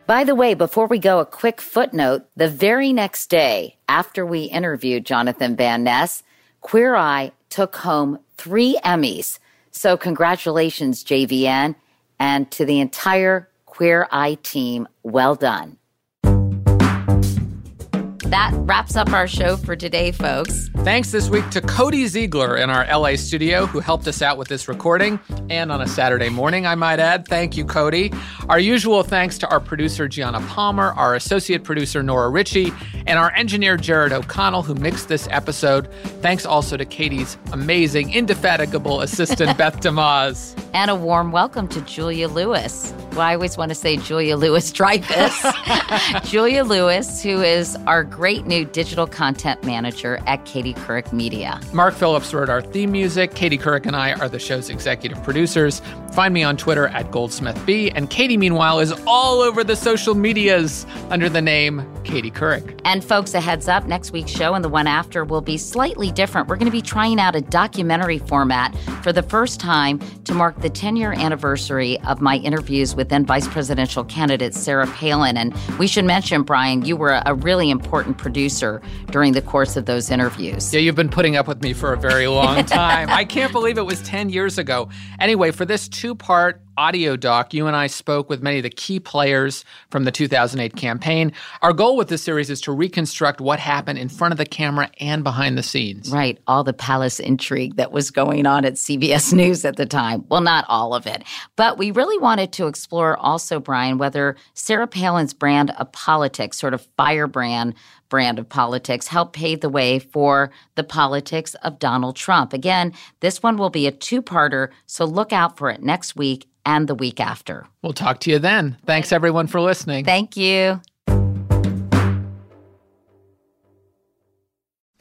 By the way, before we go, a quick footnote. The very next day after we interviewed Jonathan Van Ness, Queer Eye took home three Emmys. So congratulations, JVN, and to the entire Queer Eye team, well done. That wraps up our show for today, folks. Thanks this week to Cody Ziegler in our LA studio who helped us out with this recording and on a Saturday morning, I might add. Thank you, Cody. Our usual thanks to our producer, Gianna Palmer, our associate producer, Nora Ritchie, and our engineer, Jared O'Connell, who mixed this episode. Thanks also to Katie's amazing, indefatigable assistant, Beth DeMaz. And a warm welcome to Julia Lewis. Well, I always want to say Julia Lewis Dreyfus. Julia Lewis, who is our great new digital content manager at Katie Couric Media. Mark Phillips wrote our theme music. Katie Couric and I are the show's executive producers. Find me on Twitter at GoldsmithB. And Katie, meanwhile, is all over the social medias under the name Katie Couric. And folks, a heads up next week's show and the one after will be slightly different. We're going to be trying out a documentary format for the first time to mark the 10 year anniversary of my interviews with then vice presidential candidate Sarah Palin. And we should mention, Brian, you were a really important producer during the course of those interviews. Yeah, you've been putting up with me for a very long time. I can't believe it was 10 years ago. Anyway, for this two part audio doc, you and I spoke with many of the key players from the 2008 campaign. Our goal with this series is to reconstruct what happened in front of the camera and behind the scenes. Right, all the palace intrigue that was going on at CBS News at the time. Well, not all of it. But we really wanted to explore also, Brian, whether Sarah Palin's brand of politics, sort of firebrand brand of politics helped pave the way for the politics of Donald Trump. Again, this one will be a two parter, so look out for it next week and the week after. We'll talk to you then. Thanks, everyone, for listening. Thank you.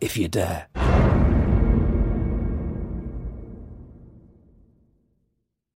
if you dare.